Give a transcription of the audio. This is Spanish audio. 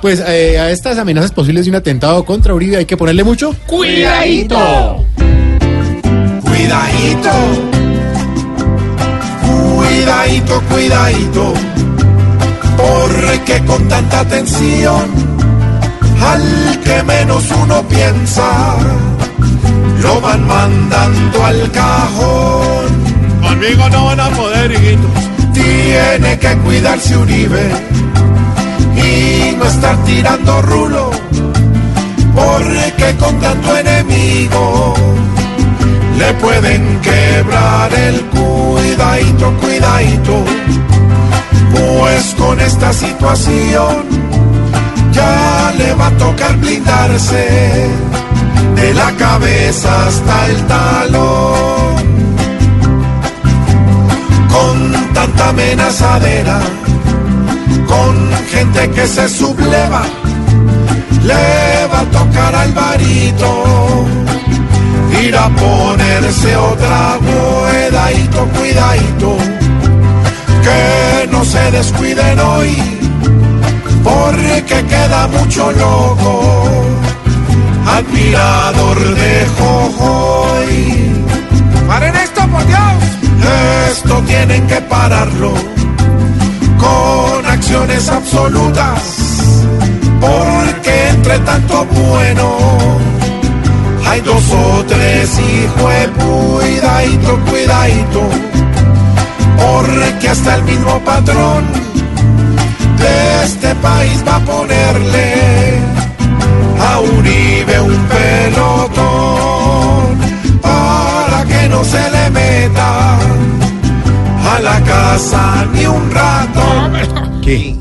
Pues eh, a estas amenazas posibles de un atentado contra Uribe hay que ponerle mucho cuidadito. Cuidadito, cuidadito, cuidadito, porque con tanta atención al que menos uno piensa, lo van mandando al cajón. Conmigo no van a poder, hijitos. Tiene que cuidarse Uribe y no estar tirando rulo, porque con tanto enemigo le pueden quebrar el cuidadito, cuidadito, pues con esta situación ya le va a tocar blindarse de la cabeza hasta el talón. Con tanta amenazadera, gente que se subleva, le va a tocar al varito ir a ponerse otra cuidadito, cuidadito, que no se descuiden hoy, porque queda mucho loco, admirador de Jojoy. ¡Paren esto, por Dios! Esto tienen que pararlo absolutas, porque entre tanto bueno hay dos o tres hijos de cuidadito, cuidadito, porque hasta el mismo patrón de este país va a ponerle a Uribe un pelotón para que no se le meta a la casa ni un rato. ¿Qué?